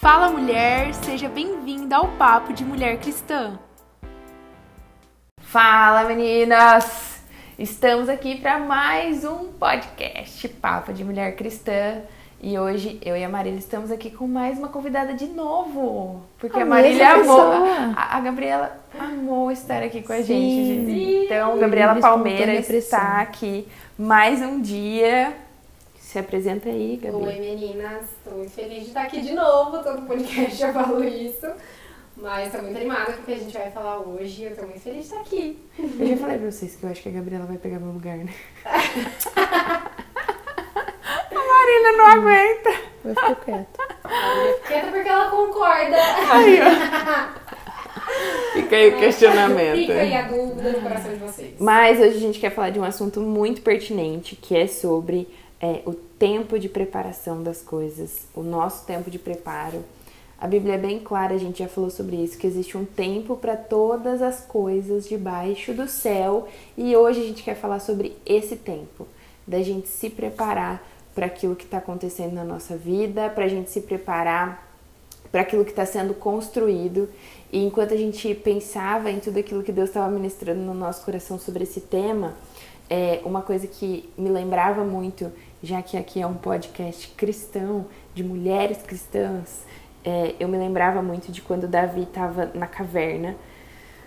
Fala mulher, seja bem-vinda ao Papo de Mulher Cristã. Fala meninas! Estamos aqui para mais um podcast Papo de Mulher Cristã. E hoje eu e a Marília estamos aqui com mais uma convidada de novo. Porque a, a Marília amou. A, a, Gabriela amou estar aqui com a gente. Sim. Então, Gabriela Palmeira está aqui mais um dia se apresenta aí, Gabi. Oi, meninas. Estou muito feliz de estar aqui de novo. Todo podcast eu falo isso. Mas estou muito animada com o que a gente vai falar hoje. Eu estou muito feliz de estar aqui. Eu já falei pra vocês que eu acho que a Gabriela vai pegar meu lugar, né? a Marina não aguenta. Eu fico quieta. Quieta porque ela concorda. Aí, ó. Fica aí o questionamento. Fica aí a dúvida no coração de vocês. Mas hoje a gente quer falar de um assunto muito pertinente, que é sobre é, o tempo de preparação das coisas, o nosso tempo de preparo. A Bíblia é bem clara, a gente já falou sobre isso, que existe um tempo para todas as coisas debaixo do céu e hoje a gente quer falar sobre esse tempo, da gente se preparar para aquilo que está acontecendo na nossa vida, para a gente se preparar para aquilo que está sendo construído. E enquanto a gente pensava em tudo aquilo que Deus estava ministrando no nosso coração sobre esse tema, é uma coisa que me lembrava muito já que aqui é um podcast cristão, de mulheres cristãs, é, eu me lembrava muito de quando Davi estava na caverna.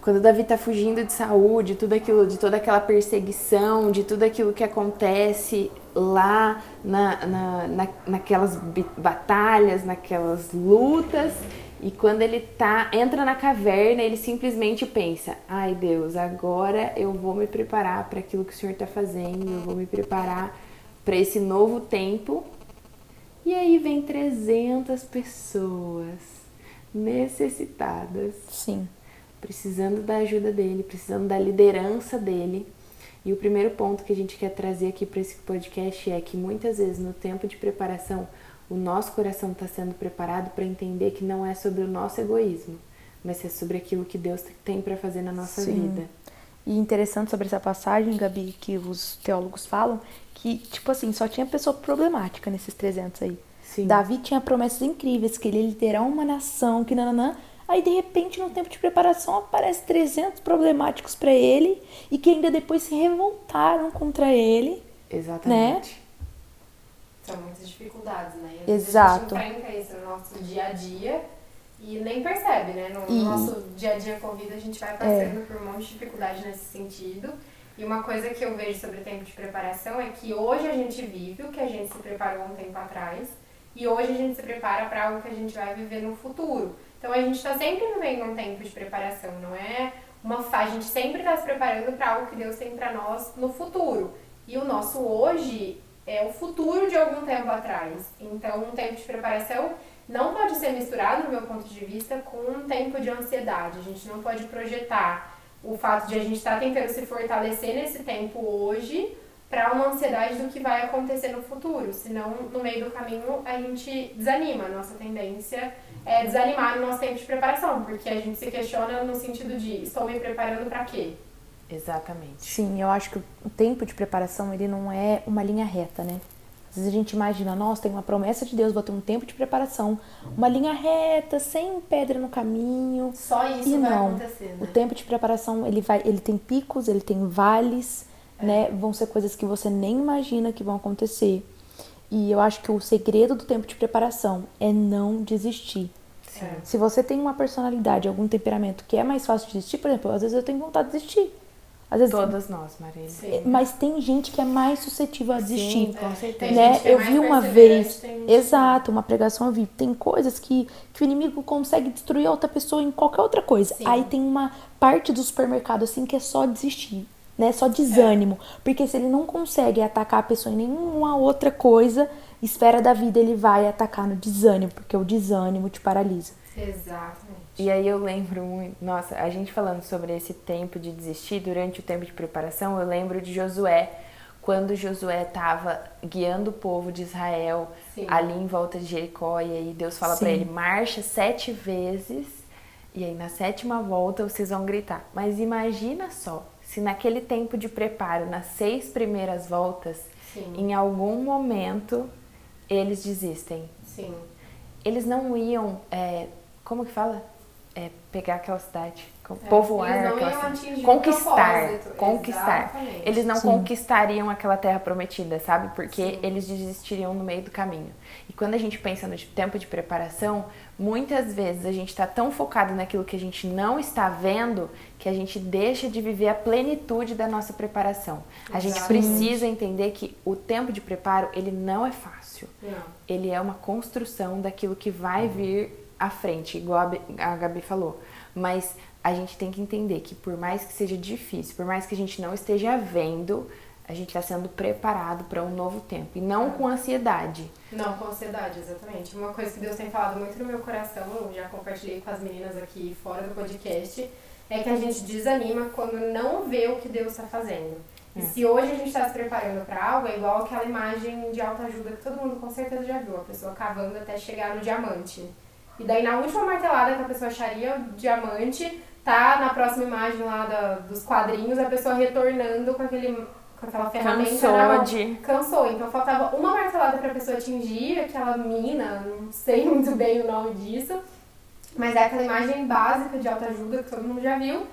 Quando Davi está fugindo de saúde, tudo aquilo, de toda aquela perseguição, de tudo aquilo que acontece lá na, na, na, naquelas batalhas, naquelas lutas, e quando ele tá, entra na caverna, ele simplesmente pensa: ai Deus, agora eu vou me preparar para aquilo que o Senhor está fazendo, eu vou me preparar para esse novo tempo. E aí vem 300 pessoas necessitadas. Sim. Precisando da ajuda dele, precisando da liderança dele. E o primeiro ponto que a gente quer trazer aqui para esse podcast é que muitas vezes no tempo de preparação, o nosso coração está sendo preparado para entender que não é sobre o nosso egoísmo, mas é sobre aquilo que Deus tem para fazer na nossa Sim. vida. E interessante sobre essa passagem, Gabi, que os teólogos falam, que, tipo assim, só tinha pessoa problemática nesses 300 aí. Sim. Davi tinha promessas incríveis, que ele ia liderar uma nação, que nananã. Aí, de repente, no tempo de preparação, aparece 300 problemáticos para ele e que ainda depois se revoltaram contra ele. Exatamente. Né? São muitas dificuldades, né? Exato. A gente enfrenta isso no nosso dia a dia e nem percebe, né? No e... nosso dia a dia com vida, a gente vai passando é. por um monte de dificuldade nesse sentido. E uma coisa que eu vejo sobre o tempo de preparação é que hoje a gente vive o que a gente se preparou um tempo atrás e hoje a gente se prepara para algo que a gente vai viver no futuro. Então a gente está sempre no meio de um tempo de preparação, não é uma a gente sempre está se preparando para algo que Deus tem para nós no futuro. E o nosso hoje é o futuro de algum tempo atrás. Então um tempo de preparação não pode ser misturado, no meu ponto de vista, com um tempo de ansiedade. A gente não pode projetar o fato de a gente estar tá tentando se fortalecer nesse tempo hoje para uma ansiedade do que vai acontecer no futuro. Senão, no meio do caminho, a gente desanima. A nossa tendência é desanimar no nosso tempo de preparação, porque a gente se questiona no sentido de estou me preparando para quê? Exatamente. Sim, eu acho que o tempo de preparação ele não é uma linha reta, né? Às vezes a gente imagina, nossa, tem uma promessa de Deus, vou ter um tempo de preparação, uma linha reta, sem pedra no caminho. Só isso e vai não. acontecer, né? O tempo de preparação, ele vai, ele tem picos, ele tem vales, é. né? Vão ser coisas que você nem imagina que vão acontecer. E eu acho que o segredo do tempo de preparação é não desistir. Sim. Se você tem uma personalidade, algum temperamento que é mais fácil de desistir, por exemplo, às vezes eu tenho vontade de desistir. Às vezes, Todas nós, Marília. Sim. Mas tem gente que é mais suscetível a desistir. Sim, com certeza. Né? É eu vi uma vez, exato, uma pregação eu vi. Tem coisas que, que o inimigo consegue destruir a outra pessoa em qualquer outra coisa. Sim. Aí tem uma parte do supermercado assim que é só desistir. Né, só desânimo. É. Porque se ele não consegue atacar a pessoa em nenhuma outra coisa, esfera da vida ele vai atacar no desânimo, porque o desânimo te paralisa. Exatamente. E aí eu lembro muito, nossa, a gente falando sobre esse tempo de desistir, durante o tempo de preparação, eu lembro de Josué, quando Josué estava guiando o povo de Israel Sim. ali em volta de Jericó, e aí Deus fala para ele: marcha sete vezes, e aí na sétima volta vocês vão gritar. Mas imagina só, se naquele tempo de preparo, nas seis primeiras voltas, Sim. em algum momento eles desistem. Sim eles não iam, é, como que fala? É, pegar aquela cidade, é, povoar aquela cidade, conquistar, conquistar. Exatamente. Eles não Sim. conquistariam aquela terra prometida, sabe? Porque Sim. eles desistiriam no meio do caminho. E quando a gente pensa no tempo de preparação, muitas vezes a gente está tão focado naquilo que a gente não está vendo que a gente deixa de viver a plenitude da nossa preparação. A gente precisa entender que o tempo de preparo ele não é fácil. Não. Ele é uma construção daquilo que vai vir à frente, igual a Gabi falou. Mas a gente tem que entender que por mais que seja difícil, por mais que a gente não esteja vendo, a gente está sendo preparado para um novo tempo e não com ansiedade. Não com ansiedade, exatamente. Uma coisa que Deus tem falado muito no meu coração, eu já compartilhei com as meninas aqui fora do podcast, é que a gente desanima quando não vê o que Deus está fazendo. E é. se hoje a gente está se preparando para algo, é igual aquela imagem de autoajuda que todo mundo com certeza já viu, a pessoa cavando até chegar no diamante. E daí na última martelada que a pessoa acharia o diamante, tá na próxima imagem lá da, dos quadrinhos, a pessoa retornando com aquele com aquela ferramenta Cansou na de... Cansou, então faltava uma martelada para a pessoa atingir aquela mina, não sei muito bem o nome disso, mas é aquela imagem básica de autoajuda que todo mundo já viu.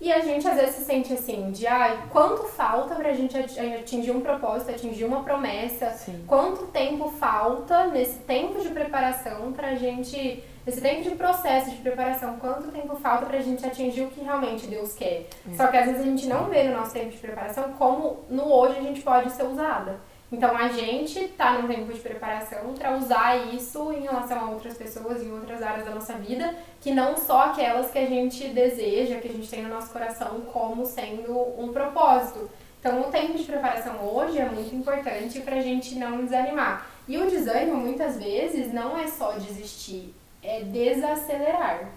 E a gente às vezes se sente assim, de ai, quanto falta pra gente atingir um propósito, atingir uma promessa? Sim. Quanto tempo falta nesse tempo de preparação pra gente, nesse tempo de processo de preparação, quanto tempo falta pra gente atingir o que realmente Deus quer? É. Só que às vezes a gente não vê no nosso tempo de preparação como no hoje a gente pode ser usada. Então a gente está num tempo de preparação para usar isso em relação a outras pessoas em outras áreas da nossa vida, que não só aquelas que a gente deseja, que a gente tem no nosso coração como sendo um propósito. Então o tempo de preparação hoje é muito importante para a gente não desanimar. E o desânimo muitas vezes não é só desistir, é desacelerar.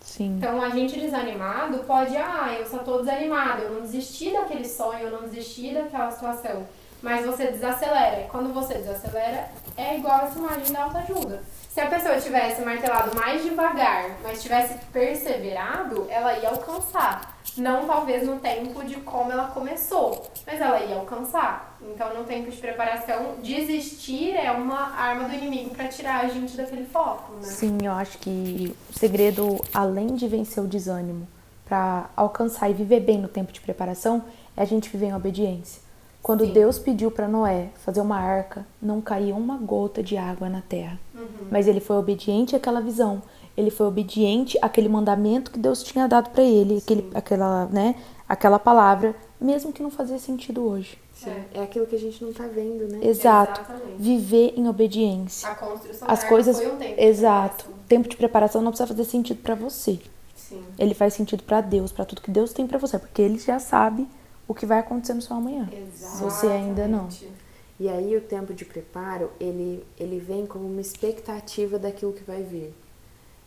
Sim. Então a gente desanimado pode, ah, eu só estou desanimado, eu não desisti daquele sonho, eu não desisti daquela situação mas você desacelera. E quando você desacelera, é igual essa imagem da autoajuda. Se a pessoa tivesse martelado mais devagar, mas tivesse perseverado, ela ia alcançar. Não talvez no tempo de como ela começou, mas ela ia alcançar. Então, no tempo de preparação, desistir é uma arma do inimigo para tirar a gente daquele foco, né? Sim, eu acho que o segredo, além de vencer o desânimo, para alcançar e viver bem no tempo de preparação, é a gente viver em obediência. Quando Sim. Deus pediu para Noé fazer uma arca, não caía uma gota de água na terra. Uhum. Mas ele foi obediente àquela visão. Ele foi obediente àquele mandamento que Deus tinha dado para ele, aquele, aquela, né, aquela palavra, mesmo que não fazia sentido hoje. É. é aquilo que a gente não está vendo, né? Exato. Exatamente. Viver em obediência. A construção As coisas, foi um tempo exato. Tempo de preparação não precisa fazer sentido para você. Sim. Ele faz sentido para Deus, para tudo que Deus tem para você, porque ele já sabe o que vai acontecer no seu amanhã. Exatamente. Você ainda não. E aí o tempo de preparo, ele, ele vem como uma expectativa daquilo que vai vir.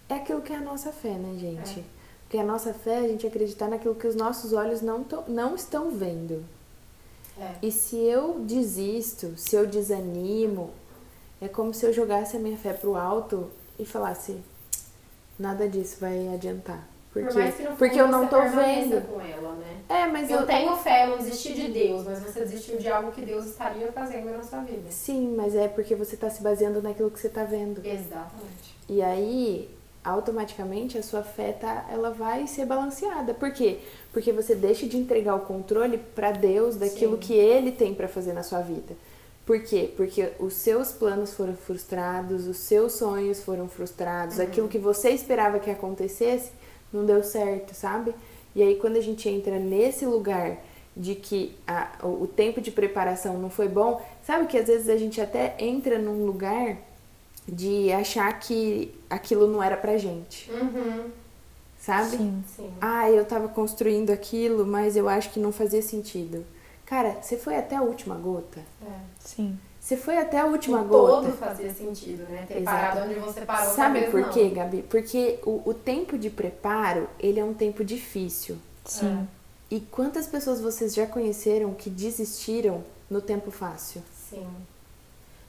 É aquilo que é a nossa fé, né, gente? É. Porque a nossa fé é a gente acreditar naquilo que os nossos olhos não, tão, não estão vendo. É. E se eu desisto, se eu desanimo, é como se eu jogasse a minha fé pro alto e falasse: nada disso vai adiantar. Porque, Por mais que não porque eu não tô vendo. Com ela, né? É, mas eu, eu tenho fé, eu não desisti de Deus, mas você desistiu de algo que Deus estaria fazendo na sua vida. Sim, mas é porque você está se baseando naquilo que você está vendo. Exatamente. E aí, automaticamente a sua fé tá, ela vai ser balanceada. Por quê? Porque você deixa de entregar o controle para Deus daquilo Sim. que ele tem para fazer na sua vida. Por quê? Porque os seus planos foram frustrados, os seus sonhos foram frustrados, uhum. aquilo que você esperava que acontecesse não deu certo, sabe? E aí quando a gente entra nesse lugar de que a, o tempo de preparação não foi bom, sabe que às vezes a gente até entra num lugar de achar que aquilo não era pra gente. Uhum. Sabe? Sim, sim. Ah, eu tava construindo aquilo, mas eu acho que não fazia sentido. Cara, você foi até a última gota? É. Sim. Você foi até a última o gota. todo fazia sentido, né? Ter Exato. parado onde você parou. Sabe por não. quê, Gabi? Porque o, o, tempo de preparo, ele é um tempo difícil. Sim. É. E quantas pessoas vocês já conheceram que desistiram no tempo fácil? Sim.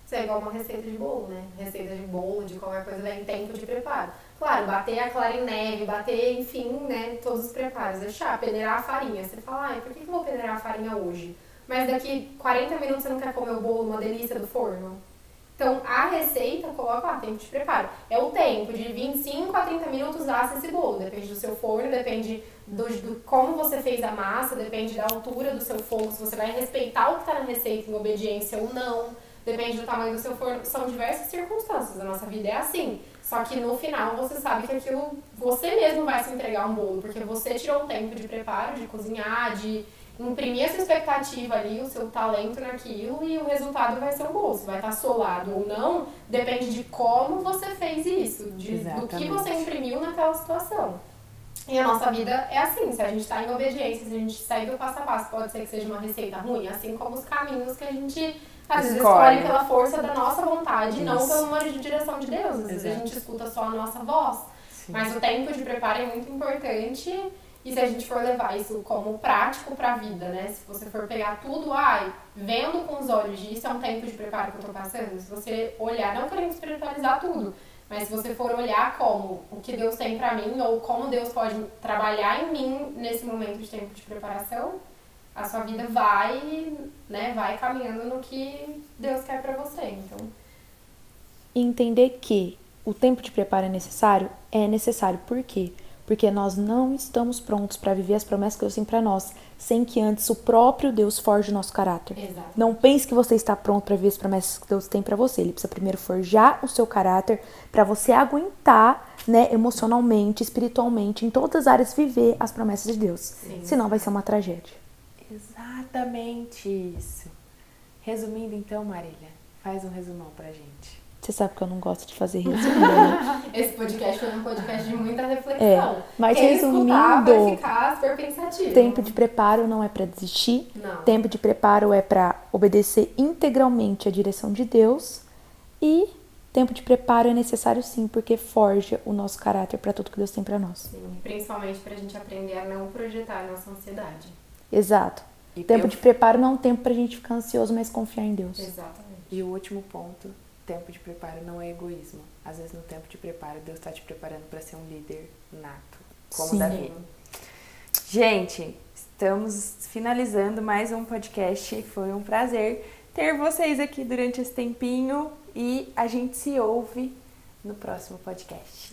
Isso é igual uma receita de bolo, né? Receita de bolo, de qualquer coisa, vem tempo de preparo. Claro, bater a clara em neve, bater, enfim, né? Todos os preparos. Deixar, peneirar a farinha. Você fala, ai, por que eu vou peneirar a farinha hoje? Mas daqui 40 minutos você não quer comer o bolo, uma delícia do forno. Então, a receita, coloca lá, tempo de preparo. É o tempo de 25 a 30 minutos assa esse bolo. Depende do seu forno, depende do, do, como você fez a massa, depende da altura do seu fogo, se você vai respeitar o que está na receita em obediência ou não. Depende do tamanho do seu forno. São diversas circunstâncias. A nossa vida é assim. Só que no final você sabe que aquilo você mesmo vai se entregar um bolo, porque você tirou um tempo de preparo, de cozinhar, de imprimir essa expectativa ali, o seu talento naquilo e o resultado vai ser o bolo. Se vai estar solado ou não, depende de como você fez isso, de, do que você imprimiu naquela situação. E a nossa vida é assim, se a gente está em obediência, se a gente sair do passo a passo, pode ser que seja uma receita ruim, assim como os caminhos que a gente às vezes escolhe pela força da nossa vontade, e não pela uma direção de Deus. Às vezes a gente escuta só a nossa voz. Sim. Mas o tempo de preparo é muito importante e se a gente for levar isso como prático para a vida, né? Se você for pegar tudo, ai, vendo com os olhos de isso é um tempo de preparo que eu tô passando. Se você olhar, não querendo espiritualizar tudo, mas se você for olhar como o que Deus tem para mim ou como Deus pode trabalhar em mim nesse momento de tempo de preparação, a sua vida vai, né, vai caminhando no que Deus quer para você. Então, entender que o tempo de preparo é necessário, é necessário por quê? Porque nós não estamos prontos para viver as promessas que Deus tem para nós, sem que antes o próprio Deus forje o nosso caráter. Exato. Não pense que você está pronto para viver as promessas que Deus tem para você. Ele precisa primeiro forjar o seu caráter para você aguentar, né, emocionalmente, espiritualmente, em todas as áreas viver as promessas de Deus. Sim. Senão vai ser uma tragédia. Exatamente isso. Resumindo então, Marília, faz um resumão pra gente. Você sabe que eu não gosto de fazer resumo. Né? Esse podcast foi um podcast de muita reflexão. É, mas Quem resumindo, vai ficar super pensativo. Tempo de preparo não é para desistir. Não. Tempo de preparo é para obedecer integralmente a direção de Deus. E tempo de preparo é necessário sim, porque forja o nosso caráter para tudo que Deus tem para nós. Sim, principalmente para a gente aprender a não projetar a nossa ansiedade. Exato. E tempo eu... de preparo não é um tempo pra gente ficar ansioso, mas confiar em Deus. Exatamente. E o último ponto, tempo de preparo não é egoísmo. Às vezes no tempo de preparo, Deus está te preparando para ser um líder nato, como Sim. Davi. Gente, estamos finalizando mais um podcast. Foi um prazer ter vocês aqui durante esse tempinho e a gente se ouve no próximo podcast.